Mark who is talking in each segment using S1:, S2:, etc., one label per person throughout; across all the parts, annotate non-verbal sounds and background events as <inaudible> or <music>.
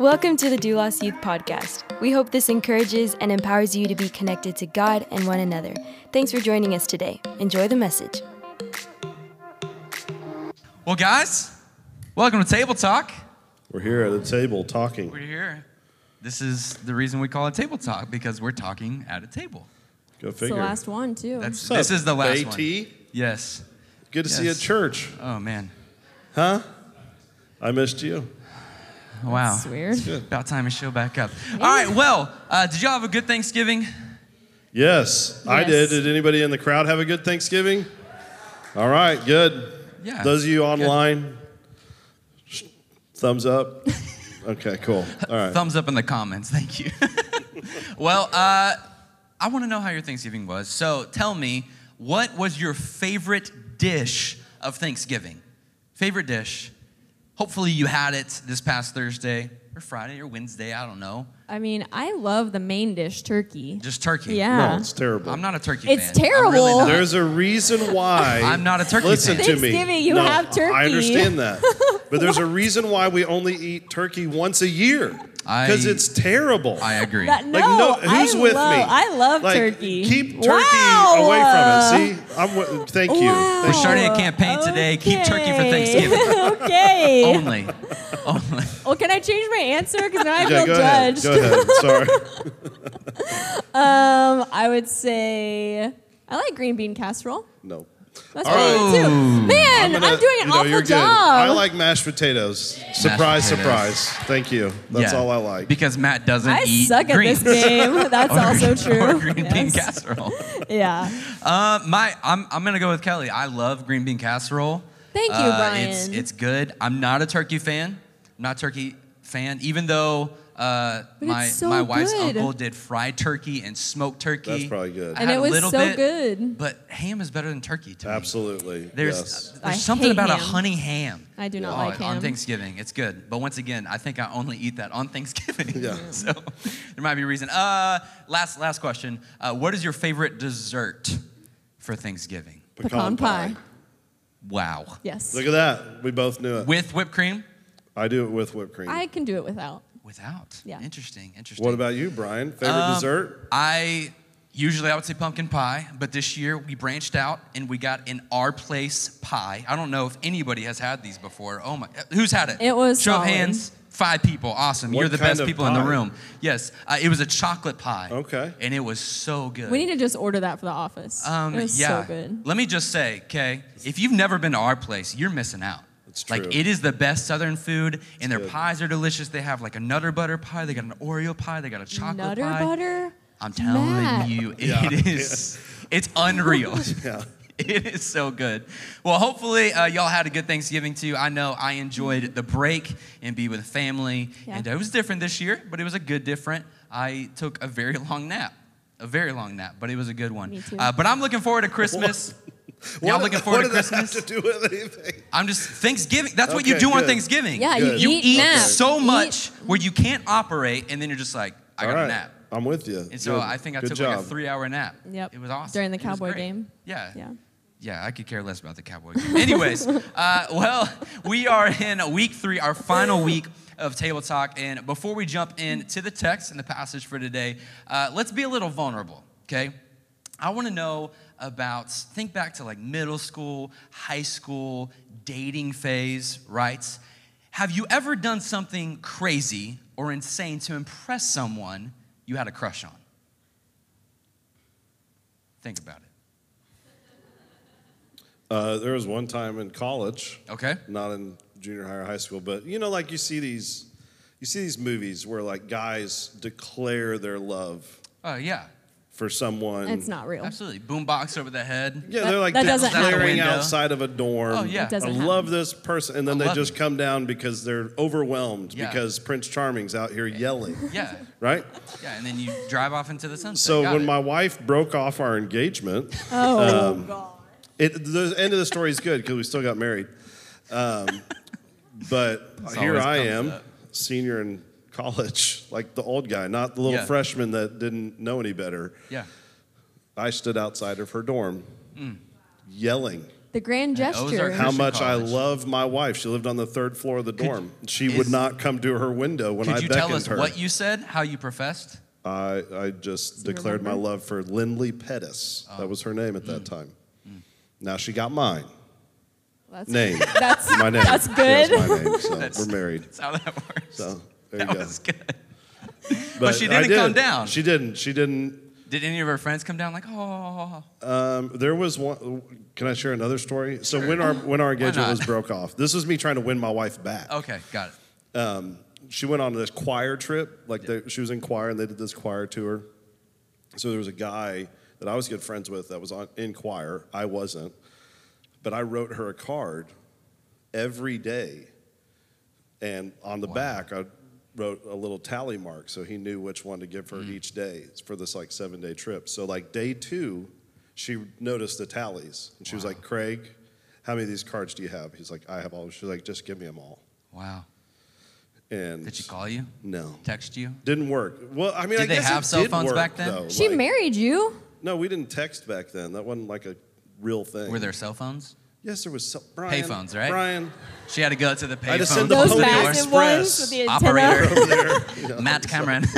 S1: Welcome to the Doulos Youth Podcast. We hope this encourages and empowers you to be connected to God and one another. Thanks for joining us today. Enjoy the message.
S2: Well, guys, welcome to Table Talk.
S3: We're here at a table talking.
S2: We're here. This is the reason we call it Table Talk because we're talking at a table.
S3: Go
S4: It's
S3: figure.
S4: the last one too.
S2: That's
S3: What's
S2: this
S3: up,
S2: is the last
S3: AT?
S2: one. Yes.
S3: Good to see you at church.
S2: Oh man.
S3: Huh? I missed you.
S2: Wow.
S4: That's weird.
S2: About time to show back up. All right. Well, uh, did y'all have a good Thanksgiving?
S3: Yes, I
S4: Yes.
S3: did. Did anybody in the crowd have a good Thanksgiving? All right, good.
S2: Yeah.
S3: Those of you online, sh- thumbs up. <laughs> Okay, cool. All right.
S2: Thumbs up in the comments. Thank you. <laughs> well, uh, I want to know how your Thanksgiving was. So tell me, what was your favorite dish of Thanksgiving? Favorite dish? Hopefully you had it this past Thursday or Friday or Wednesday. I don't know.
S4: I mean, I love the main dish, turkey.
S2: Just turkey.
S4: Yeah.
S3: No, it's terrible.
S2: I'm not a turkey
S4: It's
S2: fan. I'm
S4: terrible.
S2: really not.
S3: There's a reason why. <laughs>
S2: I'm not a turkey
S3: Listen
S2: fan.
S3: to me.
S4: Thanksgiving, you
S3: No,
S4: have turkey.
S3: I understand that, <laughs> but there's a reason why we only eat turkey once a year.
S2: I-
S3: Because it's terrible.
S2: I agree.
S4: That- no,
S3: Like, no, who's
S4: I
S3: with
S4: love,
S3: me?
S4: I love
S3: Like,
S4: turkey.
S3: Keep turkey
S4: Wow.
S3: away from it. See, I'm. wi- Thank you.
S4: Wow.
S2: We're
S3: Thank
S2: starting a campaign today. Keep turkey for Thanksgiving. <laughs>
S4: okay.
S2: Only. Only.
S4: Well, can I change my answer? Because now I
S3: Yeah,
S4: feel
S3: go ahead.
S4: judged.
S3: Go ahead. <laughs> Sorry.
S4: Um, I would say I like green bean casserole.
S3: No.
S4: That's
S3: All
S4: pretty good too. Man, I'm,
S3: gonna-
S4: doing an
S3: you know,
S4: awful
S3: you're good.
S4: job.
S3: I like mashed potatoes. Surprise,
S2: potatoes.
S3: surprise. Thank you. That's
S2: Yeah.
S3: all I like.
S2: Because Matt doesn't
S4: I
S2: eat
S4: suck at this game. <laughs> That's
S2: Or-
S4: also <laughs> true.
S2: Or green bean casserole.
S4: Yeah.
S2: Uh, my, I'm, I'm gonna go with Kelly. I love green bean casserole.
S4: Thank you,
S2: Uh,
S4: Brian.
S2: It's, it's good. I'm not a turkey fan. I'm not turkey fan, even though uh, my
S4: so
S2: my wife's
S4: good.
S2: uncle did fried turkey and smoked turkey.
S3: That's probably good.
S2: I
S4: And
S2: had
S4: it
S2: a
S4: was
S2: little
S4: so
S2: bit,
S4: good.
S2: But ham is better than turkey to me.
S3: Absolutely.
S2: There's
S3: yes.
S2: there's
S4: I
S2: something
S4: hate
S2: about a honey ham.
S4: I do not
S2: Oh,
S4: like
S2: on
S4: ham.
S2: Thanksgiving. It's good, but once again, I think I only eat that on Thanksgiving.
S3: Yeah. <laughs>
S2: so there might be a reason. Uh, last last question. Uh, what is your favorite dessert for Thanksgiving?
S4: Pecan pie.
S2: Wow.
S4: Yes.
S3: Look at that. We both knew it.
S2: With whipped cream?
S3: I do it with whipped cream.
S4: I can do it without.
S2: Without.
S4: Yeah.
S2: Interesting. Interesting.
S3: what about you, Brian? Favorite
S2: Um,
S3: dessert?
S2: I usually I would say pumpkin pie, but this year we branched out and we got an our place pie. I don't know if anybody has had these before. Oh my, who's had it?
S4: It was
S2: show of hands. Five people. Awesome.
S3: What
S2: You're the best
S3: of
S2: people in the room. Yes, uh, it was a chocolate pie.
S3: Okay.
S2: And it was so good.
S4: We need to just order that for the office.
S2: Um,
S4: it was
S2: yeah.
S4: so good.
S2: Let me just say, okay, if you've never been to our place, you're missing out.
S3: It's
S2: Like it is the best Southern food, and their
S3: good.
S2: pies are delicious. They have like a Nutter Butter pie. They got an Oreo pie. They got a chocolate
S4: Nutter
S2: pie.
S4: butter.
S2: I'm telling
S4: Matt.
S2: you,
S3: Yeah.
S2: it is. It's unreal. <laughs>
S3: Yeah. <laughs>
S2: It is so good. Well, hopefully uh, y'all had a good Thanksgiving too. I know I enjoyed the break and be with family,
S4: Yeah.
S2: and it was different this year, but it was a good different. I took a very long nap, a very long nap, but it was a good one.
S4: Me too.
S2: Uh, but I'm looking forward to Christmas. Y'all <laughs>
S3: What-
S2: looking forward
S3: what
S2: to
S3: did that
S2: Christmas?
S3: have to do with anything?
S2: I'm just Thanksgiving. That's what you
S3: Okay,
S2: do on. Thanksgiving.
S4: Yeah,
S3: Good.
S4: you
S2: You
S4: eat,
S2: eat
S4: nap.
S2: so
S4: Eat-
S2: much where you can't operate, and then you're just like, I
S3: All
S2: got
S3: right.
S2: a nap.
S3: I'm with you.
S2: And so
S3: Good.
S2: I think I
S3: Good
S2: took
S3: job.
S2: like a three-hour nap.
S4: Yep.
S2: It was awesome.
S4: During the
S2: It
S4: Cowboy game.
S2: Yeah.
S4: Yeah.
S2: Yeah, I could care less about the Cowboy game. Anyways, <laughs> uh, well, we are in week three, our final week of Table Talk. And before we jump into the text and the passage for today, uh, let's be a little vulnerable, okay? I want to know about, think back to like middle school, high school, dating phase, right? Have you ever done something crazy or insane to impress someone you had a crush on? Think about it.
S3: Uh, there was one time in college,
S2: Okay?
S3: not in junior high or high school, but you know, like you see these, you see these movies where like guys declare their love
S2: Oh, yeah.
S3: For someone.
S4: It's not real.
S2: Absolutely. Boombox over the head.
S3: Yeah,
S4: That-
S3: they're like
S4: that doesn't
S3: declaring
S2: happen.
S3: outside of a dorm.
S2: Oh, yeah.
S4: It doesn't
S3: I
S4: happen.
S3: love this person, and then
S2: I
S3: they
S2: love
S3: just
S2: you.
S3: come down because they're overwhelmed
S2: Yeah.
S3: because Prince Charming's out here yelling, <laughs>
S2: Yeah.
S3: right?
S2: Yeah. And then you drive off into the sunset.
S3: So
S2: Got
S3: when
S2: it.
S3: my wife broke off our engagement, <laughs>
S4: Oh,
S3: Um,
S4: God.
S3: it, the end of the story is good because we still got married. Um, but here
S2: always
S3: I
S2: comes
S3: am,
S2: up.
S3: senior in college, like the old guy, not the little
S2: Yeah.
S3: freshman that didn't know any better.
S2: Yeah.
S3: I stood outside of her dorm,
S2: Mm.
S3: yelling
S4: The grand gesture.
S3: How
S2: Christian
S3: much I love my wife. She lived on the third floor of the dorm. she would not come to her window when
S2: Could
S3: I
S2: you
S3: beckoned
S2: tell us
S3: her.
S2: what you said, how you professed?
S3: I, I just
S4: you
S3: declared my love for Lindley Pettis.
S2: Oh.
S3: That was her name at
S2: Mm.
S3: that time. Now she got mine.
S4: That's,
S3: Name. <laughs>
S4: That's
S3: My name.
S4: That's
S3: She
S4: good.
S3: has my name, so <laughs>
S2: That's-
S3: we're married.
S2: That's how that works.
S3: So there
S2: that
S3: you go.
S2: was good. <laughs> But she didn't come down.
S3: She didn't. She didn't.
S2: Did any of her friends come down like, oh?
S3: Um, there was one. Can I share another story? So when our when our engagement was broke off, this was me trying to win my wife back.
S2: Okay, got it.
S3: um, she went on this choir trip. Like they, she was in choir, and they did this choir tour. So there was a guy that I was good friends with that was on, in choir. I wasn't, but I wrote her a card every day, and on the back I wrote a little tally mark so he knew which one to give her mm. each day for this like seven day trip. So like day two, she noticed the tallies, and she was like, "Craig, how many of these cards do you have?" He's like, "I have all." She's like, "Just give me them all."
S2: Wow.
S3: And
S2: Did she call you?
S3: no,
S2: Text you?
S3: didn't work. Well, I mean,
S2: Did
S3: I
S2: they have
S3: it
S2: cell
S3: did
S2: phones
S3: work,
S2: back then?
S3: though.
S4: She
S3: Like-
S4: married you.
S3: No, we didn't text back then. That wasn't like a real thing.
S2: Were there cell phones?
S3: Yes, there was. Cell- Brian,
S2: Payphones, right?
S3: Brian,
S2: She had to go to the
S3: I had to send the
S4: Those
S3: Pony
S4: massive
S3: Express.
S4: ones with the.
S2: Operator.
S3: over there. <laughs> you know,
S2: Matt Cameron. <laughs>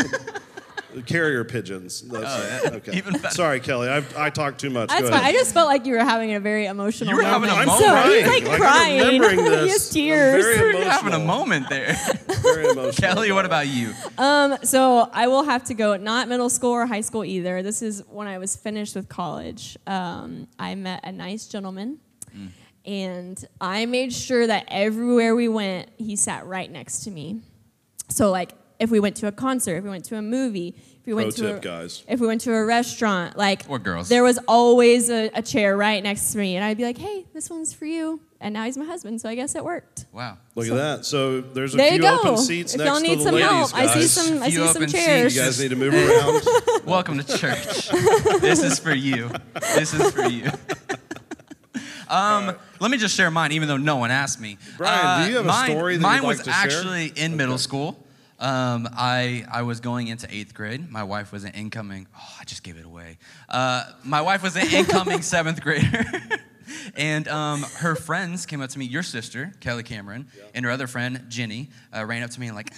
S3: carrier pigeons. That's,
S2: Oh, yeah.
S3: okay.
S2: Even better.
S3: Sorry, Kelly. I, I talked too much.
S4: That's fine. I just felt like you were having a very emotional
S2: You were
S4: moment.
S2: having a
S3: I'm
S2: moment.
S4: So
S3: crying.
S4: he's like,
S3: I'm
S4: crying.
S3: remembering <laughs>
S4: he
S3: this.
S4: has
S3: I'm
S4: tears.
S3: very
S2: You're having a
S3: emotional.
S2: moment there.
S3: Very emotional.
S2: Kelly, what
S3: about
S2: about you?
S4: Um, so I will have to go not middle school or high school either. This is when I was finished with college. Um, I met a nice gentleman, and I made sure that everywhere we went, he sat right next to me. So like if we went to a concert, if we went to a movie, if we went
S3: Pro
S4: to a,
S3: guys.
S4: if we went to a restaurant, like
S2: Or girls.
S4: there was always a, a chair right next to me, and I'd be like, "Hey, this one's for you." And now he's my husband, so I guess it worked.
S2: Wow.
S3: Look at that. So there's a
S4: There
S3: few
S4: you go.
S3: open seats
S4: if
S3: next
S4: y'all
S3: to
S4: need
S3: the
S4: some
S3: ladies,
S4: help, I see
S3: guys.
S4: some. I see some
S2: open seats.
S4: chairs.
S3: You guys need to move around. <laughs>
S2: Welcome to church. this is for you. This is for you. Um, let me just share mine, even though no one asked me.
S3: Brian, do you have a story that
S2: Mine
S3: like
S2: was
S3: to share?
S2: actually in middle school. Um, I I was going into eighth grade. My wife was an incoming. Oh, I just gave it away. Uh, my wife was an <laughs> incoming seventh grader. <laughs> And um, her friends came up to me, your sister, Kelly Cameron, and her other friend, Jenny, uh, ran up to me and like,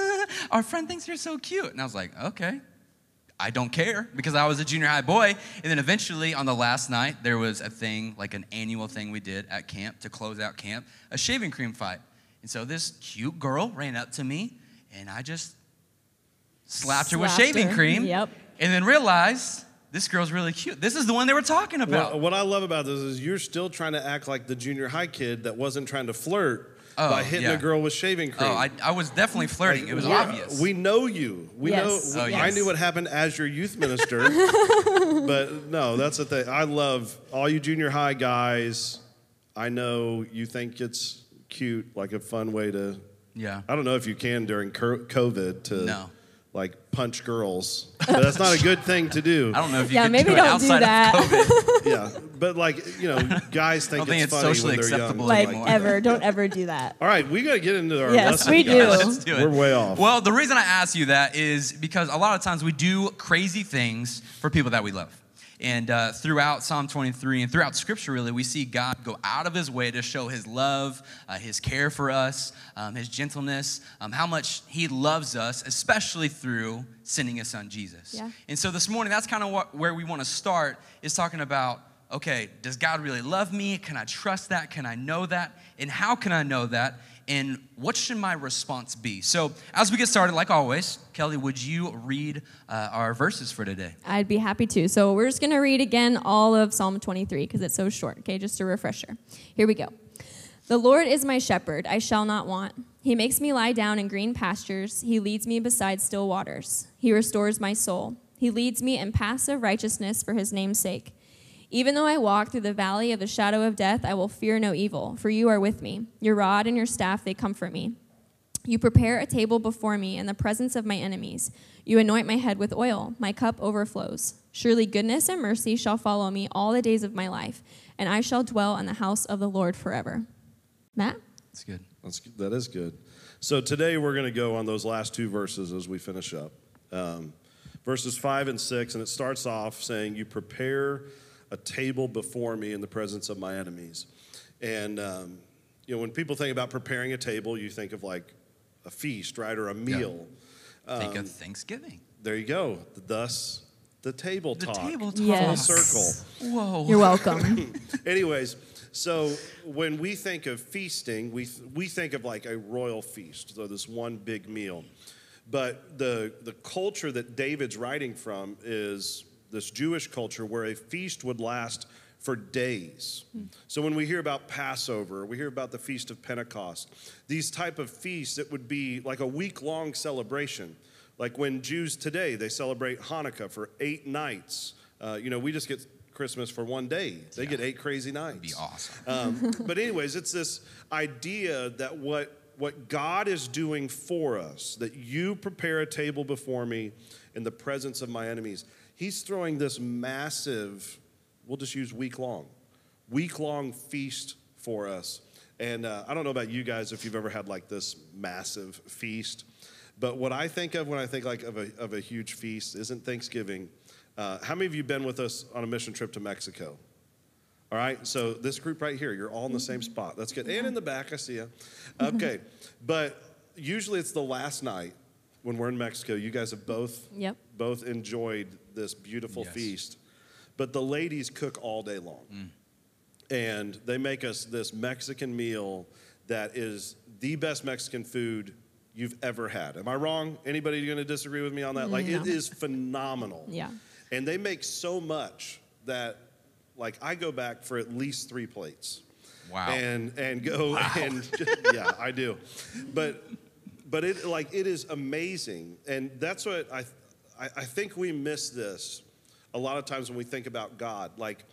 S2: <laughs> our friend thinks you're so cute. And I was like, okay, I don't care because I was a junior high boy. And then eventually on the last night, there was a thing, like an annual thing we did at camp to close out camp, a shaving cream fight. And so this cute girl ran up to me and I just slapped her with shaving
S4: her.
S2: cream.
S4: Yep.
S2: And then realized this girl's really cute. This is the one they were talking about.
S3: What, what I love about this is you're still trying to act like the junior high kid that wasn't trying to flirt
S2: Oh,
S3: by hitting
S2: yeah.
S3: a girl with shaving oh, cream.
S2: Oh, I, I was definitely flirting.
S3: Like,
S2: It was
S3: we're-
S2: obvious.
S3: We know you. We
S4: Yes.
S3: know.
S2: Oh,
S3: I knew what happened as your youth minister. <laughs> but no, that's the thing. I love all you junior high guys. I know you think it's cute, like a fun way to.
S2: yeah.
S3: I don't know if you can during COVID to
S2: No.
S3: Like punch girls, but that's not a good thing to do.
S2: I don't know if you
S4: Yeah,
S2: could
S4: maybe
S2: do it
S4: don't do
S2: outside
S4: that.
S2: of COVID. <laughs>
S3: yeah, but like you know, guys think,
S2: I don't think
S3: it's,
S2: it's
S3: funny
S2: socially
S3: when they're
S2: acceptable
S3: young.
S4: like
S2: anymore.
S4: ever. Don't ever do that.
S3: All right, we got to get into our
S4: Yes,
S3: lesson.
S4: we
S3: guys.
S4: do.
S2: Let's do it.
S3: We're way off.
S2: Well, the reason I ask you that is because a lot of times we do crazy things for people that we love. And uh, throughout Psalm 23 and throughout Scripture, really, we see God go out of his way to show his love, uh, his care for us, um, his gentleness, um, how much he loves us, especially through sending his son Jesus.
S4: Yeah.
S2: And so this morning, that's kind of where we want to start is talking about okay, does God really love me? Can I trust that? Can I know that? And how can I know that? And what should my response be? So, as we get started, like always, Kelly, would you read uh, our verses for today?
S4: I'd be happy to. So we're just going to read again all of Psalm 23 because it's so short, okay? Just a refresher. Here we go. The Lord is my shepherd, I shall not want. He makes me lie down in green pastures. He leads me beside still waters. He restores my soul. He leads me in paths of righteousness for his name's sake. Even though I walk through the valley of the shadow of death, I will fear no evil, for you are with me. Your rod and your staff, they comfort me. You prepare a table before me in the presence of my enemies. You anoint my head with oil. My cup overflows. Surely goodness and mercy shall follow me all the days of my life, and I shall dwell in the house of the Lord forever. Matt?
S2: That's good.
S3: That's, that is good. So today we're going to go on those last two verses as we finish up. Um, verses 5 and 6, and it starts off saying, You prepare a table before me in the presence of my enemies. And, um, you know, when people think about preparing a table, you think of like a feast, right, or a meal.
S2: Think
S3: Um,
S2: of Thanksgiving.
S3: There you go. Thus, the table
S2: The
S3: talk.
S2: table talk.
S4: Yes.
S3: Circle.
S2: Whoa.
S4: You're welcome. <laughs> <laughs>
S3: Anyways, so when we think of feasting, we, we think of like a royal feast, so this one big meal. But the, the culture that David's writing from is this Jewish culture where a feast would last for days. So when we hear about Passover, we hear about the Feast of Pentecost, these type of feasts, it would be like a week-long celebration. Like when Jews today, they celebrate Hanukkah for eight nights. Uh, you know, we just get Christmas for one day. They get eight crazy nights.
S2: Be awesome.
S3: Um, but anyways, it's this idea that what what God is doing for us, that you prepare a table before me in the presence of my enemies. He's throwing this massive, we'll just use week long, week long feast for us. And uh, I don't know about you guys if you've ever had like this massive feast, but what I think of when I think like of a, of a huge feast isn't Thanksgiving. Uh, how many of you been with us on a mission trip to Mexico? All right, so this group right here, you're all in the same spot. That's good. And in the back, I see you. <laughs> Okay, but usually it's the last night when we're in Mexico. You guys have both
S4: Yep.
S3: both enjoyed this beautiful
S2: Yes.
S3: feast, but the ladies cook all day long, mm. and they make us this Mexican meal that is the best Mexican food you've ever had. Am I wrong? Anybody going to disagree with me on that? Like it
S4: No.
S3: is phenomenal. <laughs>
S4: Yeah.
S3: And they make so much that, like, I go back for at least three plates.
S2: Wow.
S3: And and go and <laughs> yeah, I do, but but it like it is amazing, and that's what I I, I think we miss this a lot of times when we think about God. Like,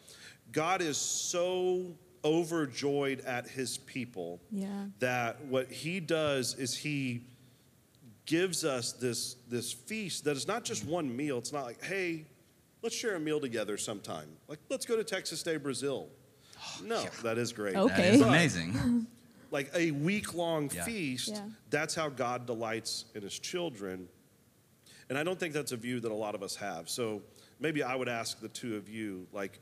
S3: God is so overjoyed at His people
S4: Yeah.
S3: that what He does is He gives us this this feast that is not just one meal. It's not like, hey, let's share a meal together sometime. Like, let's go to Texas de Brazil. <gasps> No, that is great.
S4: Oh,
S2: That
S4: Okay.
S2: is
S3: But,
S2: amazing. <laughs>
S3: Like a week long
S2: Yeah.
S3: feast,
S4: Yeah.
S3: that's how God delights in his children. And I don't think that's a view that a lot of us have. So maybe I would ask the two of you, like,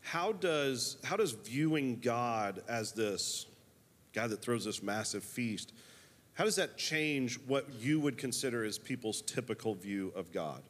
S3: how does how does viewing God as this guy that throws this massive feast, how does that change what you would consider as people's typical view of God?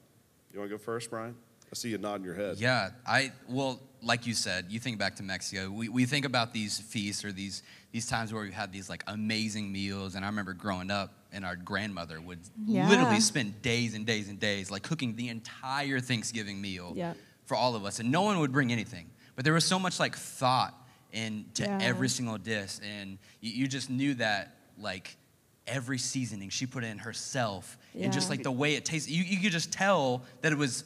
S3: You want to go first, Brian? I see you nodding your head.
S2: Yeah, I well, like you said, you think back to Mexico. We, we think about these feasts or these these times where we've had these like amazing meals. And I remember growing up, and our grandmother would
S4: Yeah.
S2: literally spend days and days and days like cooking the entire Thanksgiving meal
S4: Yeah.
S2: for all of us, and no one would bring anything. But there was so much like thought into
S4: Yeah.
S2: every single dish, and you, you just knew that like every seasoning she put in herself, and just like the way it tastes, you, you could just tell that it was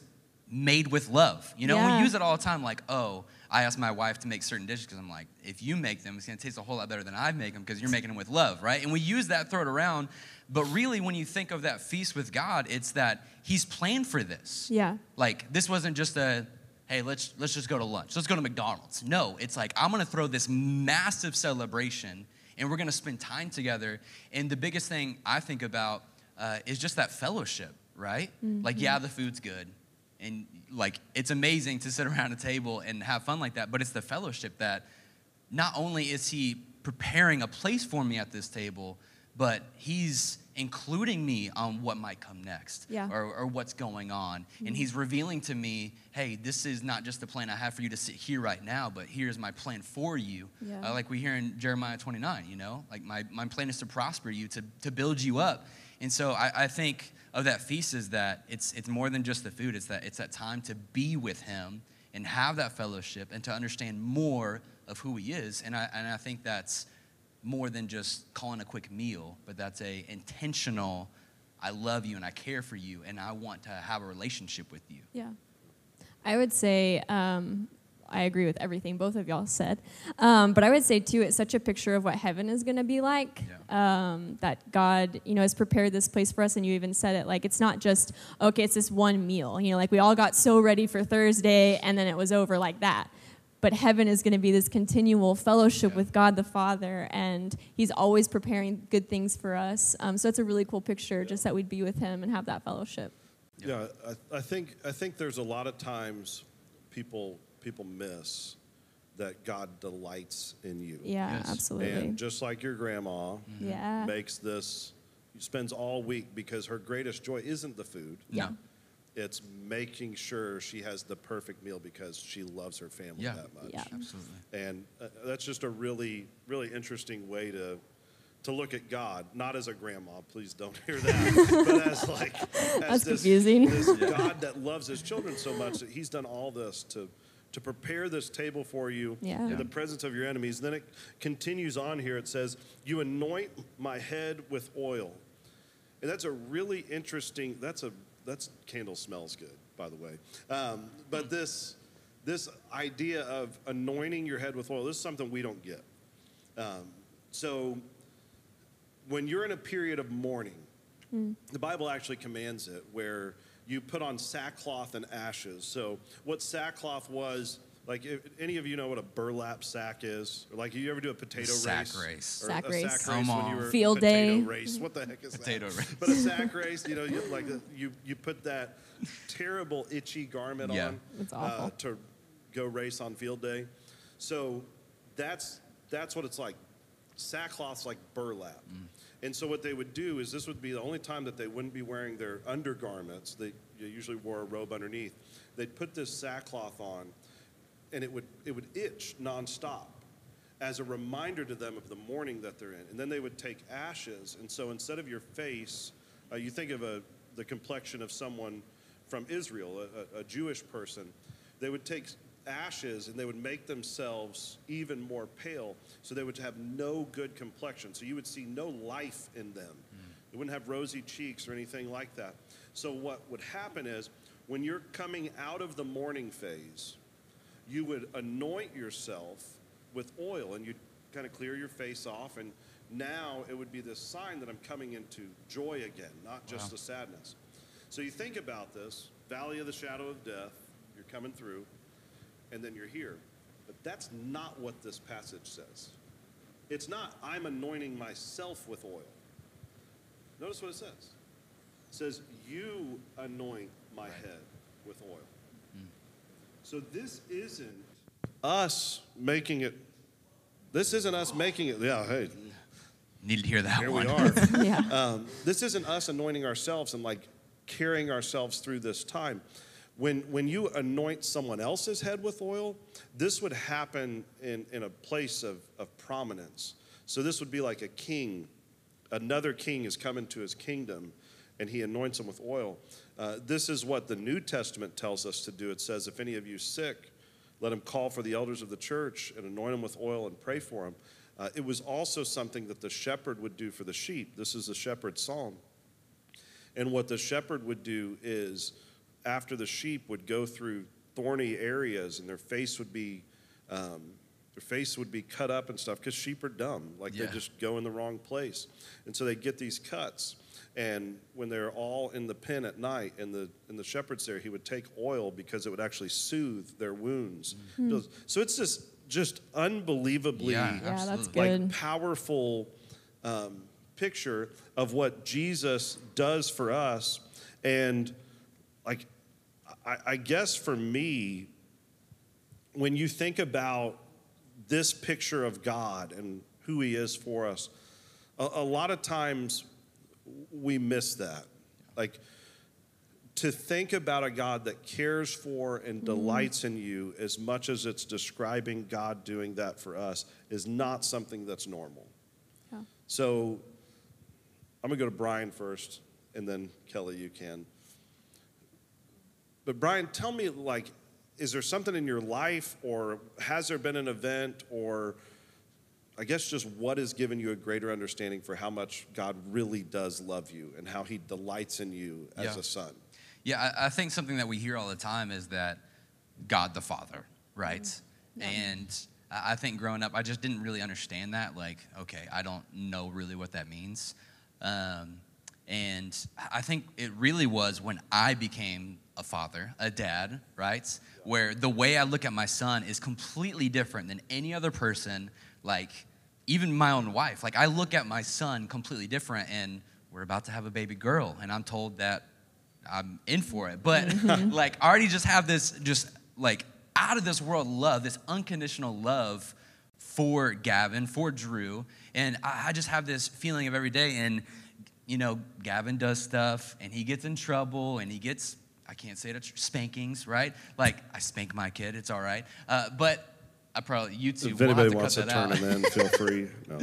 S2: made with love. You know,
S4: Yeah.
S2: we use it all the time. Like, oh, I ask my wife to make certain dishes because I'm like, if you make them, it's gonna taste a whole lot better than I make them because you're making them with love, right? And we use that, throw it around. But really, when you think of that feast with God, it's that He's planned for this.
S4: Yeah.
S2: Like this wasn't just a hey, let's let's just go to lunch. Let's go to McDonald's. No, it's like I'm going to throw this massive celebration and we're going to spend time together. And the biggest thing I think about uh, is just that fellowship, right? Like yeah, the food's good. And like it's amazing to sit <laughs> around a table and have fun like that, but it's the fellowship that not only is he preparing a place for me at this table, but he's including me on what might come next
S4: Yeah.
S2: or, or what's going on. And he's revealing to me, hey, this is not just the plan I have for you to sit here right now, but here's my plan for you.
S4: Yeah.
S2: Uh, like we hear in Jeremiah 29, you know, like my, my plan is to prosper you, to, to build you up. And so I, I think of that feast is that it's, it's more than just the food, it's that, it's that time to be with him and have that fellowship and to understand more of who he is. And I, and I think that's more than just calling a quick meal, but that's a intentional, I love you and I care for you and I want to have a relationship with you.
S4: Yeah. I would say um, I agree with everything both of y'all said. Um, but I would say, too, it's such a picture of what heaven is going to be like. Um, that God, you know, has prepared this place for us. And you even said it like it's not just, okay, it's this one meal. You know, like we all got so ready for Thursday and then it was over like that. But heaven is going to be this continual fellowship with God the Father, and He's always preparing good things for us. Um, so it's a really cool picture, just that we'd be with Him and have that fellowship.
S3: Yeah, I, I think I think there's a lot of times people people miss that God delights in you.
S4: Yeah,
S2: Yes.
S4: absolutely.
S3: And just like your grandma
S4: yeah.
S3: makes this, spends all week because her greatest joy isn't the food.
S4: yeah.
S3: It's making sure she has the perfect meal because she loves her family
S2: Yeah.
S3: that much.
S4: Yeah.
S2: Absolutely.
S3: And uh, that's just a really, really interesting way to to look at God, not as a grandma, please don't <laughs> hear that, but as like <laughs> as
S4: That's
S3: this,
S4: confusing.
S3: this <laughs> God that loves his children so much that he's done all this to to prepare this table for you
S4: Yeah.
S3: in the presence of your enemies. Then it continues on here. It says, "You anoint my head with oil." And that's a really interesting. That's a that's candle smells good, by the way. Um, but this this idea of anointing your head with oil. This is something we don't get. Um, so when you're in a period of mourning, the Bible actually commands it where you put on sackcloth and ashes. So what sackcloth was. Like, if any of you know what a burlap sack is? Or like, you ever do a potato
S2: Sack
S3: race?
S2: race.
S3: Or
S4: Sack
S3: a
S4: race.
S3: sack race
S2: Come
S3: when
S2: on.
S3: you were
S4: Field
S3: potato
S4: day.
S3: race. What the heck is
S2: Potato
S3: that?
S2: race.
S3: But a sack race, you know, you, like you you put that terrible itchy garment
S2: Yeah.
S3: on
S4: It's
S3: uh, to go race on field day. So that's that's what it's like. Sackcloth's like burlap. And so what they would do is this would be the only time that they wouldn't be wearing their undergarments. They usually wore a robe underneath. They'd put this sackcloth on, and it would it would itch nonstop as a reminder to them of the mourning that they're in. And then they would take ashes, and so instead of your face, uh, you think of a the complexion of someone from Israel, a, a, a Jewish person. They would take ashes and they would make themselves even more pale, so they would have no good complexion. So you would see no life in them. Hmm. They wouldn't have rosy cheeks or anything like that. So what would happen is when you're coming out of the mourning phase, you would anoint yourself with oil and you'd kind of clear your face off and now it would be this sign that i'm coming into joy again not just
S2: Wow.
S3: the sadness so you think about this valley of the shadow of death you're coming through and then you're here but that's not what this passage says it's not i'm anointing myself with oil notice what it says it says you anoint my head with oil so this isn't us making it. This isn't us making it. Yeah, hey,
S2: Needed to hear that
S3: here
S2: one.
S3: we are. <laughs>
S4: yeah.
S3: um, this isn't us anointing ourselves and like carrying ourselves through this time. When, when you anoint someone else's head with oil, this would happen in, in a place of, of prominence. So this would be like a king. Another king is coming to his kingdom and he anoints him with oil. Uh, this is what the New Testament tells us to do. It says, If any of you sick, let him call for the elders of the church and anoint him with oil and pray for him. Uh, it was also something that the shepherd would do for the sheep. This is the shepherd's psalm. And what the shepherd would do is, after the sheep would go through thorny areas and their face would be, um, their face would be cut up and stuff, because sheep are dumb, like
S2: Yeah.
S3: they just go in the wrong place, and so they get these cuts. And when they're all in the pen at night, and the and the shepherd's there, he would take oil because it would actually soothe their wounds. So it's just just unbelievably
S2: Yeah,
S4: Yeah, that's good.
S3: like powerful um, picture of what Jesus does for us. And like, I, I guess for me, when you think about this picture of God and who He is for us, a, a lot of times we miss that. Like, to think about a God that cares for and mm-hmm. delights in you as much as it's describing God doing that for us is not something that's normal.
S4: Yeah.
S3: So I'm going to go to Brian first, and then Kelly, you can. But Brian, tell me, like, is there something in your life, or has there been an event, or I guess just what has given you a greater understanding for how much God really does love you and how He delights in you as
S2: Yeah.
S3: a son?
S2: Yeah, I, I think something that we hear all the time is that God the Father, right? And I I think growing up, I just didn't really understand that. Like, okay, I don't know really what that means. Um, and I think it really was when I became a father, a dad, right? Where the way I look at my son is completely different than any other person, like even my own wife. Like, I look at my son completely different, and we're about to have a baby girl, and I'm told that I'm in for it. But mm-hmm. <laughs> like, I already just have this just like out of this world love, this unconditional love for Gavin, for Drew. And I, I just have this feeling of every day. And, you know, Gavin does stuff and he gets in trouble and he gets, I can't say it, spankings, right? Like, I spank my kid, it's all right. Uh, but I probably, you two
S3: If
S2: have
S3: anybody
S2: to
S3: wants
S2: cut
S3: to
S2: that
S3: turn
S2: out.
S3: him in, feel <laughs> free. No.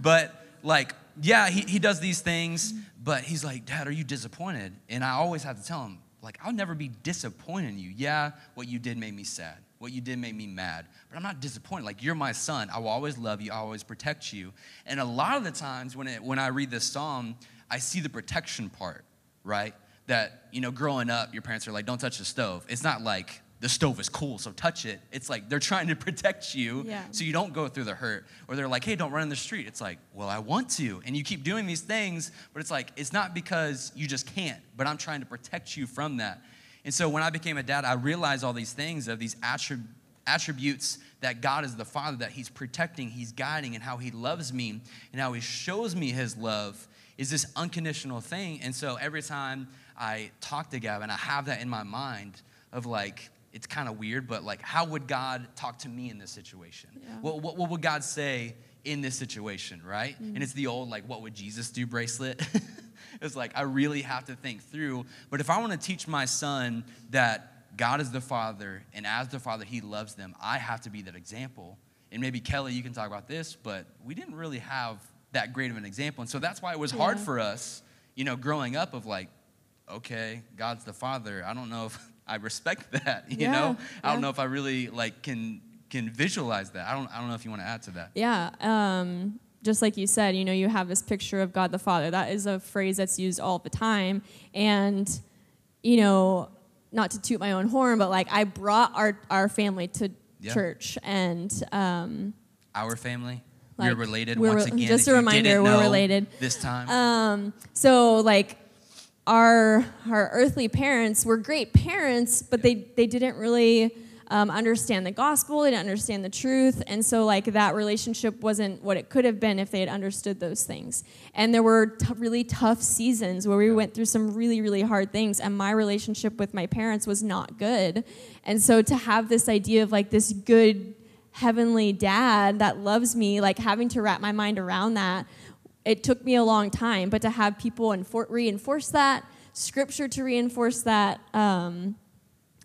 S2: But like, yeah, he, he does these things, but he's like, Dad, are you disappointed? And I always have to tell him, like, I'll never be disappointed in you. Yeah, what you did made me sad. What you did made me mad. But I'm not disappointed. Like, you're my son. I will always love you. I'll always protect you. And a lot of the times when, it, when I read this psalm, I see the protection part, right? That, you know, growing up, your parents are like, don't touch the stove. It's not like, the stove is cool, so touch it. It's like they're trying to <laughs> protect you
S4: Yeah.
S2: so you don't go through the hurt. Or they're like, hey, don't run in the street. It's like, well, I want to. And you keep doing these things, but it's like, it's not because you just can't, but I'm trying to protect you from that. And so when I became a dad, I realized all these things of these attrib- attributes that God is the Father, that He's protecting, He's guiding, and how He loves me, and how He shows me His love is this unconditional thing. And so every time I talk to Gavin, I have that in my mind of like, it's kind of weird, but like, how would God talk to me in this situation?
S4: Yeah.
S2: What, what, what would God say in this situation, right? Mm-hmm. And it's the old, like, what would Jesus do bracelet? <laughs> it's like, I really have to think through. But if I want to teach my son that God is the Father, and as the Father, He loves them, I have to be that example. And maybe Kelly, you can talk about this, but we didn't really have that great of an example. And so that's why it was hard for us, you know, growing up of like, okay, God's the Father. I don't know if <laughs> I respect that, <laughs> you
S4: Yeah,
S2: know? I don't
S4: yeah.
S2: know if I really like can can visualize that. I don't I don't know if you want to add to that.
S4: Yeah. Um, just like you said, you know, you have this picture of God the Father. That is a phrase that's used all the time. And, you know, not to toot my own horn, but like I brought our, our family to
S2: Yeah.
S4: church and um,
S2: Our family,
S4: Like,
S2: we're related
S4: we're
S2: once again.
S4: just a reminder, we're
S2: know
S4: related.
S2: This time.
S4: Um, so like our our earthly parents were great parents, but they they didn't really um, understand the gospel. They didn't understand the truth, and so like that relationship wasn't what it could have been if they had understood those things. And there were t- really tough seasons where we went through some really really hard things, and my relationship with my parents was not good. And so to have this idea of like this good heavenly dad that loves me, like having to wrap my mind around that it took me a long time, but to have people enfor- reinforce that, scripture to reinforce that, um,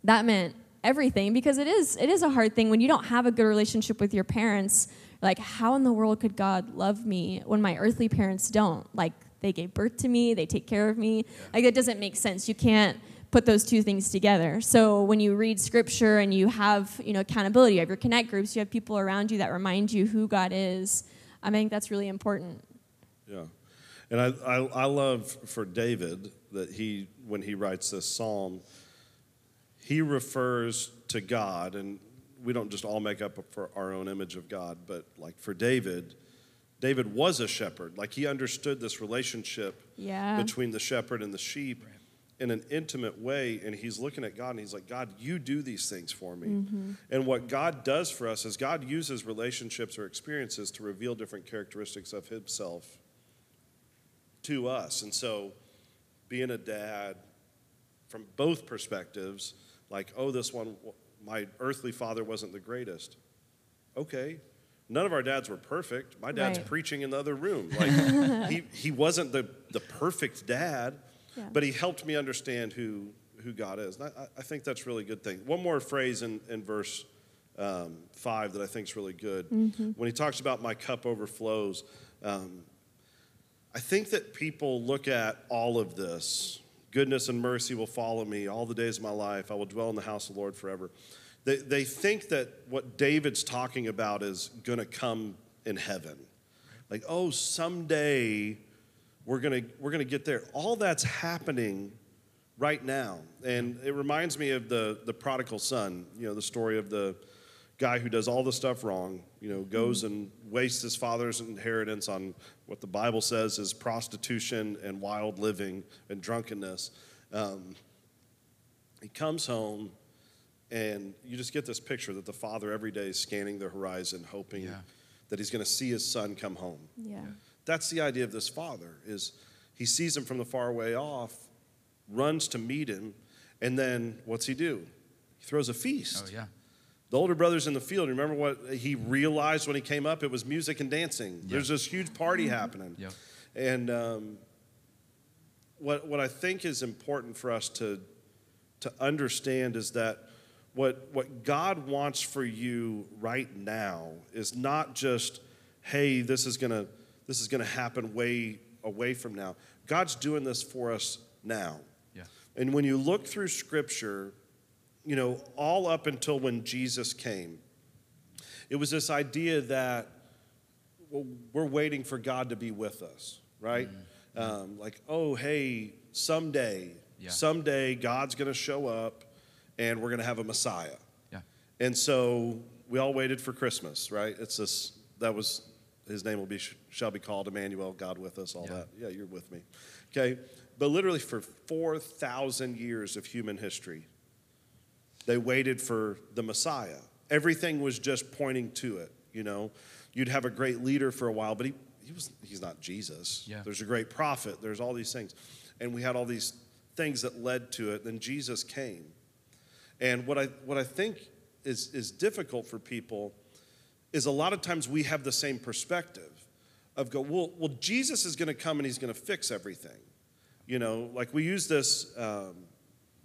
S4: that meant everything because it is it is a hard thing when you don't have a good relationship with your parents. Like, how in the world could God love me when my earthly parents don't? Like, they gave birth to me, they take care of me. Like, it doesn't make sense. You can't put those two things together. So when you read scripture and you have you know accountability, you have your connect groups, you have people around you that remind you who God is. I think that's really important.
S3: Yeah. And I, I, I love for David that he, when he writes this psalm, he refers to God, and we don't just all make up for our own image of God, but like for David, David was a shepherd. Like he understood this relationship
S4: Yeah.
S3: between the shepherd and the sheep in an intimate way. And he's looking at God and he's like, God, you do these things for me. Mm-hmm. And what God does for us is God uses relationships or experiences to reveal different characteristics of himself to us. And so, being a dad from both perspectives, like, oh, this one, my earthly father wasn't the greatest. Okay. None of our dads were perfect. My dad's
S4: Right.
S3: preaching in the other room. <laughs> Like, he, he wasn't the, the perfect dad,
S4: Yeah.
S3: but he helped me understand who, who God is. And I, I think that's a really good thing. One more phrase in, in verse um, 5 that I think is really good. When he talks about my cup overflows, um, I think that people look at all of this goodness and mercy will follow me all the days of my life. I will dwell in the house of the Lord forever. They, they think that what David's talking about is going to come in heaven. Like, oh, someday we're going to we're going to get there. All that's happening right now. And it reminds me of the, the prodigal son, you know, the story of the guy who does all the stuff wrong, you know, goes and wastes his father's inheritance on what the Bible says is prostitution and wild living and drunkenness. Um, he comes home, and you just get this picture that the father every day is scanning the horizon, hoping
S2: Yeah.
S3: that he's going to see his son come home.
S4: Yeah.
S3: That's the idea of this father is he sees him from the far way off, runs to meet him, and then what's he do? He throws a feast.
S2: oh yeah.
S3: The older brother's in the field. Remember what he realized when he came up? It was music and dancing. There's this huge party happening.
S2: Yep.
S3: And um, what, what I think is important for us to, to understand is that what, what God wants for you right now is not just, hey, this is gonna this is gonna happen way away from now. God's doing this for us now.
S2: Yeah.
S3: And when you look through scripture, you know, all up until when Jesus came, it was this idea that well, we're waiting for God to be with us, right? Um, like, oh, hey, someday,
S2: Yeah.
S3: someday God's going to show up and we're going to have a Messiah.
S2: Yeah.
S3: And so we all waited for Christmas, right? It's this, that was, his name will be, shall be called Emmanuel, God with us, all
S2: Yeah.
S3: that. Yeah, you're with me. Okay. But literally for 4,000 years of human history, they waited for the Messiah. Everything was just pointing to it, you know. You'd have a great leader for a while, but he, he was he's not Jesus.
S2: Yeah.
S3: There's a great prophet, there's all these things. And we had all these things that led to it. Then Jesus came. And what I what I think is is difficult for people is a lot of times we have the same perspective of go, well, well, Jesus is going to come and he's going to fix everything. You know, like we use this, um,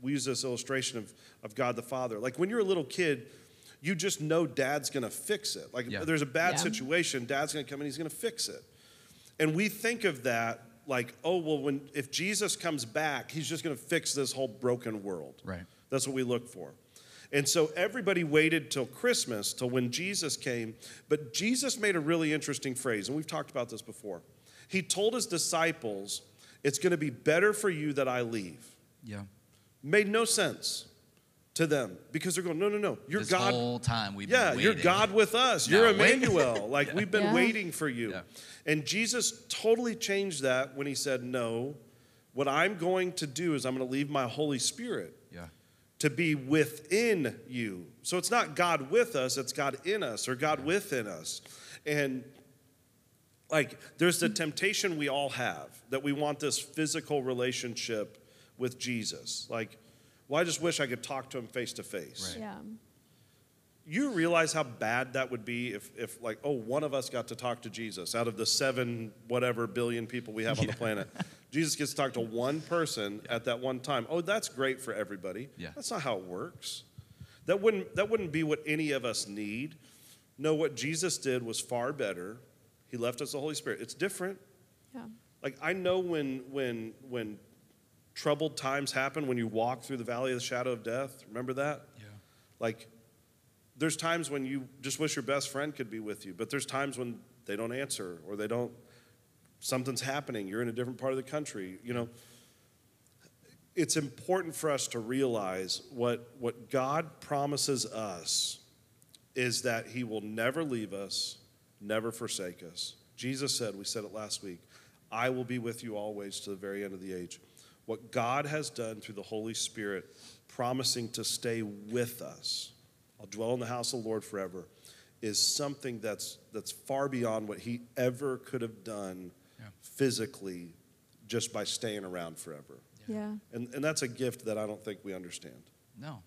S3: we use this illustration of, of God the Father. Like when you're a little kid, you just know dad's going to fix it. Like
S2: Yeah.
S3: there's a bad
S4: Yeah.
S3: situation, dad's going to come and he's going to fix it. And we think of that like, oh, well, when if Jesus comes back, he's just going to fix this whole broken world.
S2: Right.
S3: That's what we look for. And so everybody waited till Christmas, till when Jesus came. But Jesus made a really interesting phrase, and we've talked about this before. He told his disciples, It's going to be better for you that I leave.
S2: Yeah.
S3: Made no sense to them because they're going, No, no, no. You're
S2: this
S3: God.
S2: whole time we've
S3: Yeah,
S2: been
S3: you're. God with us. <laughs> You're
S2: Now.
S3: Emmanuel. <laughs> Like we've been
S4: Yeah.
S3: waiting for you.
S2: Yeah.
S3: And Jesus totally changed that when he said, No, what I'm going to do is I'm going to leave my Holy Spirit
S2: Yeah.
S3: to be within you. So it's not God with us, it's God in us or God within us. And like there's the temptation we all have that we want this physical relationship with Jesus. Like, well, I just wish I could talk to him face to face.
S4: Yeah.
S3: You realize how bad that would be if, if, like, oh, one of us got to talk to Jesus out of the seven, whatever billion people we have on the planet. <laughs> Jesus gets to talk to one person at that one time. Oh, that's great for everybody.
S2: Yeah.
S3: That's not how it works. That wouldn't, that wouldn't be what any of us need. No, what Jesus did was far better. He left us the Holy Spirit. It's different.
S4: Yeah.
S3: Like I know when when when troubled times happen when you walk through the valley of the shadow of death. Remember that?
S2: Yeah.
S3: Like there's times when you just wish your best friend could be with you, but there's times when they don't answer or they don't something's happening, you're in a different part of the country, you know. It's important for us to realize what what God promises us is that he will never leave us, never forsake us. Jesus said, we said it last week, I will be with you always to the very end of the age. What God has done through the Holy Spirit, promising to stay with us, I'll dwell in the house of the Lord forever, is something that's, that's far beyond what he ever could have done
S2: Yeah.
S3: physically just by staying around forever.
S4: Yeah.
S3: And, and that's a gift that I don't think we understand.
S2: No.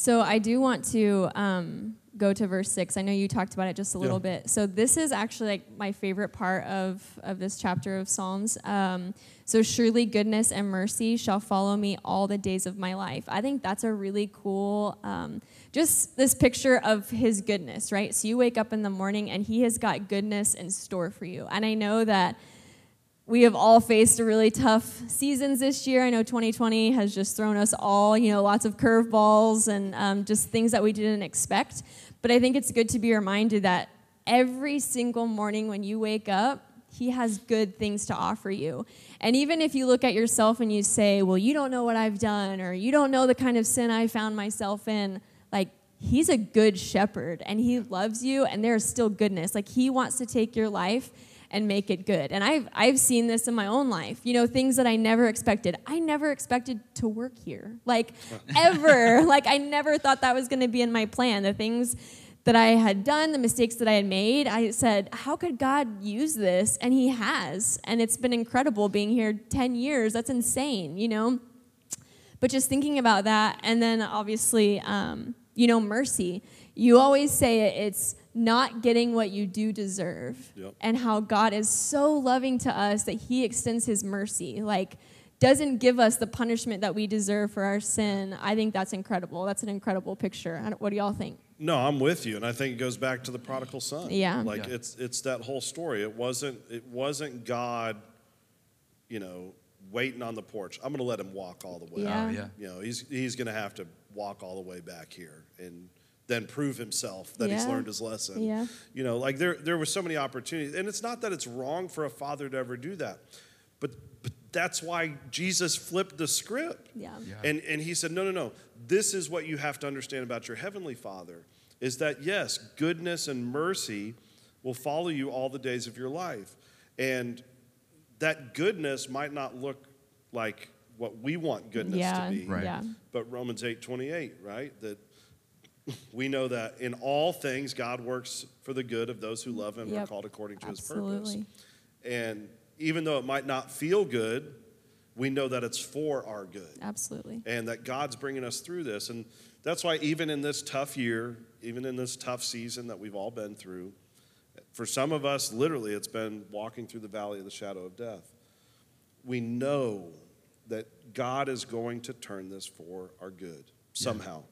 S4: So I do want to um, go to verse six. I know you talked about it just a little
S3: Yeah.
S4: bit. So this is actually like my favorite part of of this chapter of Psalms. Um, so surely goodness and mercy shall follow me all the days of my life. I think that's a really cool. Um, just this picture of his goodness, right? So you wake up in the morning and he has got goodness in store for you. And I know that we have all faced a really tough seasons this year. I know 2020 has just thrown us all, you know, lots of curveballs and um, just things that we didn't expect. But I think it's good to be reminded that every single morning when you wake up, he has good things to offer you. And even if you look at yourself and you say, well, you don't know what I've done, or you don't know the kind of sin I found myself in, like, he's a good shepherd and he loves you, and there is still goodness. Like, he wants to take your life and make it good. And I've, I've seen this in my own life, you know, things that I never expected. I never expected to work here, like <laughs> ever. like I never thought that was going to be in my plan. The things that I had done, the mistakes that I had made, I said, how could God use this? And He has. And it's been incredible being here 10 years. That's insane, you know? But just thinking about that, and then obviously, um, you know, mercy. You always say it, it's not getting what you do deserve.
S3: Yep.
S4: And how God is so loving to us that he extends his mercy. Like, doesn't give us the punishment that we deserve for our sin. I think that's incredible. That's an incredible picture. What do y'all think?
S3: No, I'm with you, and I think it goes back to the prodigal son.
S4: Yeah.
S3: like
S2: Yeah.
S3: it's it's that whole story. It wasn't it wasn't God, you know, waiting on the porch. I'm going to let him walk all the way.
S4: Yeah.
S2: Oh, yeah.
S3: You know, he's he's going to have to walk all the way back here and then prove himself that he's learned his lesson.
S4: Yeah.
S3: You know, like there there were so many opportunities, and it's not that it's wrong for a father to ever do that, but but that's why Jesus flipped the script.
S4: Yeah.
S2: Yeah.
S3: And, and he said, No, no, no. This is what you have to understand about your heavenly Father is that, yes, goodness and mercy will follow you all the days of your life. And that goodness might not look like what we want goodness
S4: Yeah.
S3: to be.
S2: Right.
S4: Yeah.
S3: But Romans 8 28, right? That we know that in all things God works for the good of those who love him and are called according to his purpose.
S4: Absolutely.
S3: And even though it might not feel good, we know that it's for our good
S4: Absolutely.
S3: and that God's bringing us through this. And that's why, even in this tough year, even in this tough season that we've all been through, for some of us, literally, it's been walking through the valley of the shadow of death. We know that God is going to turn this for our good somehow.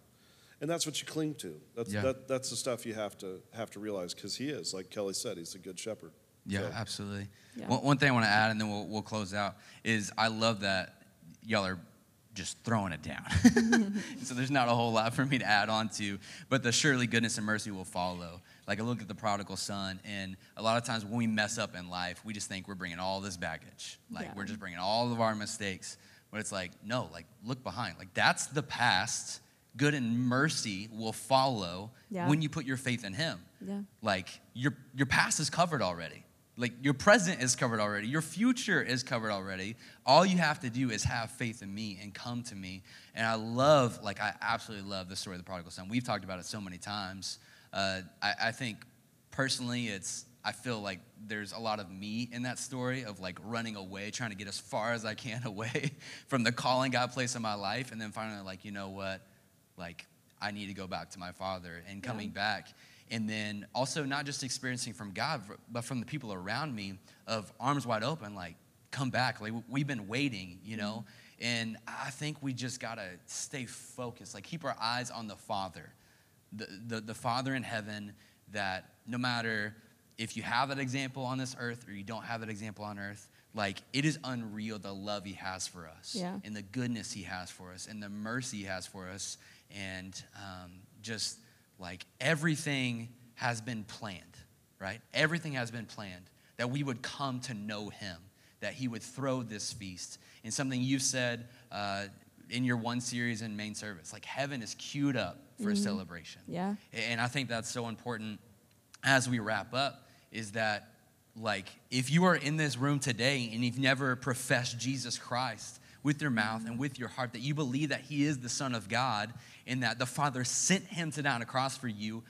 S3: And that's what you cling to. That's,
S2: Yeah.
S3: that, that's the stuff you have to have to realize because he is, like Kelly said, he's a good shepherd.
S2: Yeah,
S3: So-
S2: absolutely.
S4: Yeah.
S2: One, one thing I want to add, and then we'll, we'll close out, is I love that y'all are just throwing it down. <laughs> so there's not a whole lot for me to add on to, but the surely goodness and mercy will follow. Like I look at the prodigal son, and a lot of times when we mess up in life, we just think we're bringing all this baggage. Like
S4: Yeah.
S2: we're just bringing all of our mistakes. But it's like, no, like look behind. Like that's the past. Good and mercy will follow
S4: Yeah.
S2: when you put your faith in him.
S4: Yeah.
S2: like your your past is covered already. Like your present is covered already. Your future is covered already. All you have to do is have faith in me and come to me. And i love like i absolutely love the story of the prodigal son. We've talked about it so many times. Uh, I, I think personally it's i feel like there's a lot of me in that story of like running away trying to get as far as i can <laughs> away from the calling god placed in my life. And then finally like you know what like i need to go back to my father and coming back. And then also not just experiencing from god but from the people around me of arms wide open like come back. Like we've been waiting you know? Mm-hmm. And i think we just gotta stay focused. Like keep our eyes on the father. The, the, the father in heaven that no matter if you have that example on this earth or you don't have that example on earth like it is unreal the love he has for us
S4: Yeah.
S2: and the goodness he has for us and the mercy he has for us and um, just like everything has been planned right? Everything has been planned that we would come to know him that he would throw this feast. And something you've said uh, in your one series in main service like heaven is queued up for a celebration.
S4: Yeah.
S2: and i think that's so important as we wrap up is that like if you are in this room today and you've never professed jesus christ with your mouth and with your heart that you believe that he is the son of god and that the father sent him to die on a cross for you.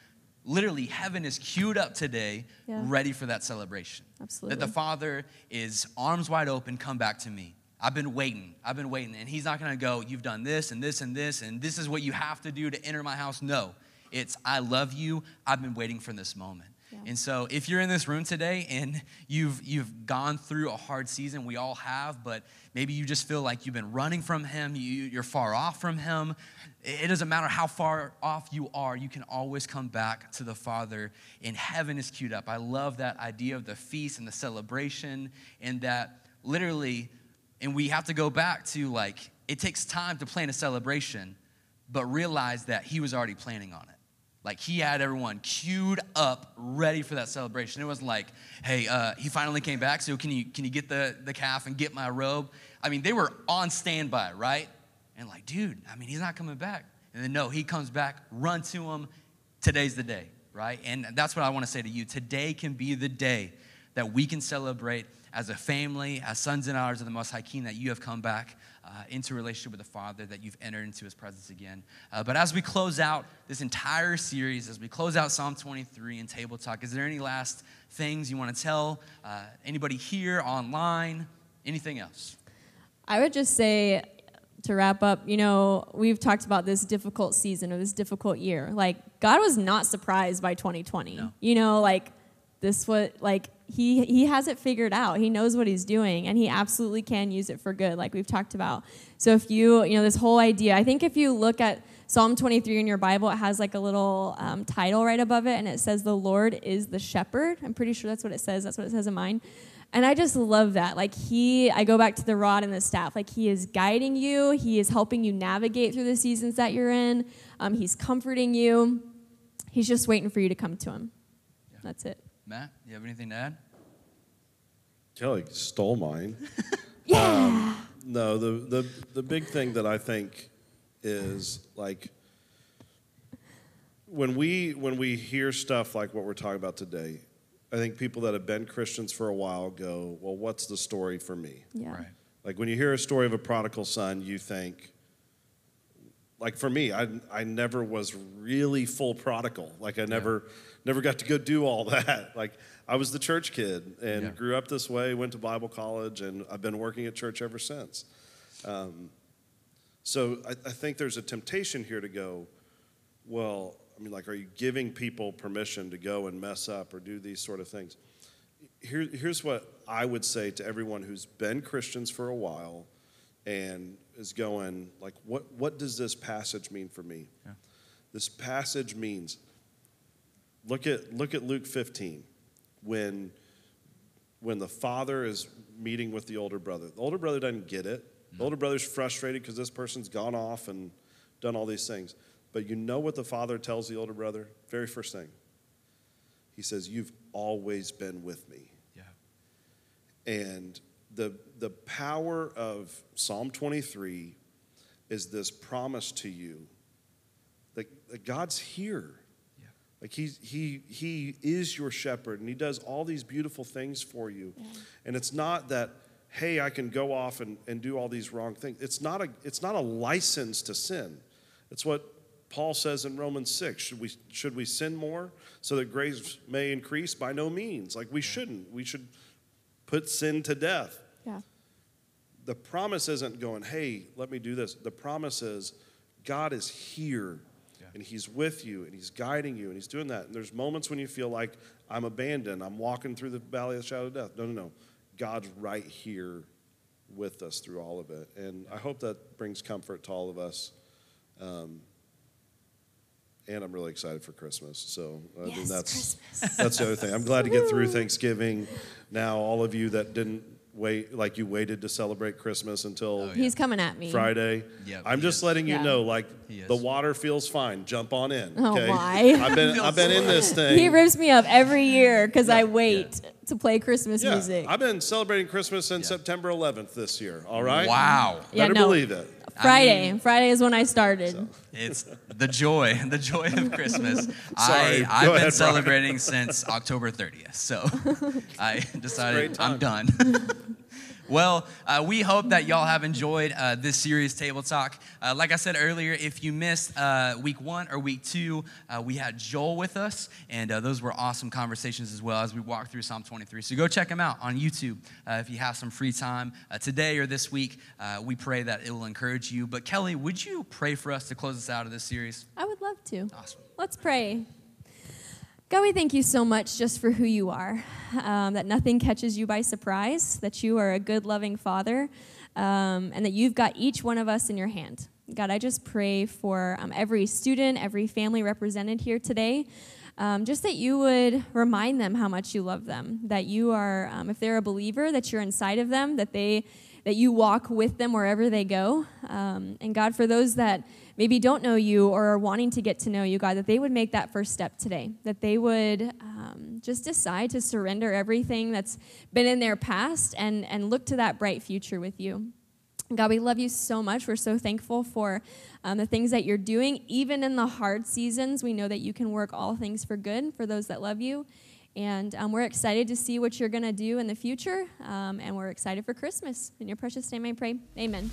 S2: Literally heaven is queued up today
S4: Yeah.
S2: ready for that celebration. That the father is arms wide open come back to me. I've been waiting. I've been waiting. And he's not going to go you've done this and this and this and this is what you have to do to enter my house. No. It's i love you. I've been waiting for this moment And so if you're in this room today and you've you've gone through a hard season we all have but maybe you just feel like you've been running from him you, you're far off from him. It doesn't matter how far off you are you can always come back to the father and heaven is queued up. I love that idea of the feast and the celebration and that literally and we have to go back to like it takes time to plan a celebration but realize that he was already planning on it like he had everyone queued up, ready for that celebration. It wasn't like, hey, uh, he finally came back, so can you can you get the, the calf and get my robe? I mean, they were on standby, right? And like, dude, I mean, he's not coming back. And then no, he comes back, run to him. Today's the day, right? And that's what I want to say to you. Today can be the day that we can celebrate as a family, as sons and daughters of the Most High King, that you have come back uh, into relationship with the Father, that you've entered into His presence again. Uh, but as we close out this entire series, as we close out Psalm 23 and Table Talk, is there any last things you want to tell uh, anybody here, online, anything else?
S4: I would just say to wrap up, you know, we've talked about this difficult season or this difficult year. Like God was not surprised by 2020.
S2: No.
S4: You know, like this what like he he has it figured out. He knows what he's doing and he absolutely can use it for good like we've talked about. So if you, you know, this whole idea, I think if you look at Psalm 23 in your Bible, it has like a little um, title right above it and it says the Lord is the shepherd. I'm pretty sure that's what it says. That's what it says in mine. And I just love that. Like he, I go back to the rod and the staff. Like he is guiding you. He is helping you navigate through the seasons that you're in. Um, he's comforting you. He's just waiting for you to come to him.
S2: Yeah.
S4: That's it.
S2: Matt, you have anything to add?
S3: Kelly stole mine. <laughs>
S4: Yeah.
S3: Um, no, the, the, the big thing that I think is like when we when we hear stuff like what we're talking about today, I think people that have been Christians for a while go, well, what's the story for me?
S4: yeah.
S2: Right.
S3: Like when you hear a story of a prodigal son, you think, like for me, I, I never was really full prodigal. Like I never never got to go do all <laughs> that. Like I was the church kid and
S2: Yeah.
S3: grew up this way, went to Bible college, and I've been working at church ever since. Um, so I, I think there's a temptation here to go, well, I mean, like, are you giving people permission to go and mess up or do these sort of things? Here, here's what I would say to everyone who's been Christians for a while and is going, like, what, what does this passage mean for me?
S2: Yeah.
S3: This passage means, look at, look at Luke 15, when, when the father is meeting with the older brother. The older brother doesn't get it. The older brother's frustrated because this person's gone off and done all these things. But you know what the father tells the older brother? Very first thing. He says, You've always been with me.
S2: Yeah.
S3: And the, the power of Psalm 23 is this promise to you that, that God's here.
S2: Yeah.
S3: Like he's, he, he is your shepherd and he does all these beautiful things for you. And it's not that, hey, I can go off and, and do all these wrong things. It's not, a, it's not a license to sin. It's what Paul says in Romans 6. Should we, should we sin more so that grace may increase? By no means. Like we shouldn't. We should put sin to death.
S4: Yeah.
S3: The promise isn't going, hey, let me do this. The promise is God is here
S2: Yeah.
S3: And He's with you and He's guiding you and He's doing that. And there's moments when you feel like I'm abandoned, I'm walking through the valley of the shadow of death. No, no, no. God's right here with us through all of it. And I hope that brings comfort to all of us. Um, and I'm really excited for Christmas. So I mean,
S4: Yes,
S3: that's
S4: Christmas.
S3: that's the other thing. I'm glad to get through <laughs> Thanksgiving. Now, all of you that didn't wait, like you waited to celebrate Christmas until
S2: Oh, yeah.
S4: He's coming at me.
S3: Friday.
S2: Yep,
S3: I'm
S2: he
S3: just
S2: is.
S3: letting you
S4: Yeah.
S3: know, like
S2: He is.
S3: the water feels fine. Jump on in.
S4: Oh,
S3: Okay?
S4: why?
S3: I've been <laughs> I've been in this thing.
S4: He rips me up every year because I wait to play Christmas
S3: yeah,
S4: music.
S3: I've been celebrating Christmas since
S2: Yeah.
S3: September 11th this year. All right.
S2: Wow.
S4: Yeah,
S3: Better
S4: no.
S3: believe it.
S4: Friday.
S2: mean-
S4: Friday is when I started.
S2: It's the joy, <laughs> the joy of Christmas. <laughs>
S3: Sorry,
S2: I,
S3: go
S2: I've been
S3: ahead, Brian.
S2: celebrating since October 30th. So <laughs> I decided I'm done. Well, uh, we hope that y'all have enjoyed uh, this series, Table Talk. Uh, like I said earlier, if you missed uh, week one or week two, uh, we had Joel with us, and uh, those were awesome conversations as well as we walked through Psalm 23. So go check them out on YouTube uh, if you have some free time uh, today or this week. Uh, we pray that it will encourage you. But Kelly, would you pray for us to close us out of this series?
S4: I would love to.
S2: Awesome.
S4: Let's pray. God, we thank you so much just for who you are, um, that nothing catches you by surprise, that you are a good, loving Father, um, and that you've got each one of us in your hand. God, I just pray for um, every student, every family represented here today. Um, just that you would remind them how much you love them, that you are, um, if they're a believer, that you're inside of them, that they, that you walk with them wherever they go. Um, and God, for those that maybe don't know you or are wanting to get to know you, God, that they would make that first step today, that they would um, just decide to surrender everything that's been in their past and, and look to that bright future with you. God, we love you so much. We're so thankful for um, the things that you're doing. Even in the hard seasons, we know that you can work all things for good for those that love you. And um, we're excited to see what you're going to do in the future. Um, and we're excited for Christmas. In your precious name, I pray. Amen.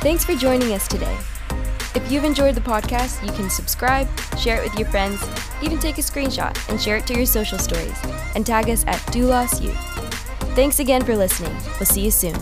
S1: Thanks for joining us today. If you've enjoyed the podcast, you can subscribe, share it with your friends, even take a screenshot and share it to your social stories, and tag us at Doulos Youth. Thanks again for listening. We'll see you soon.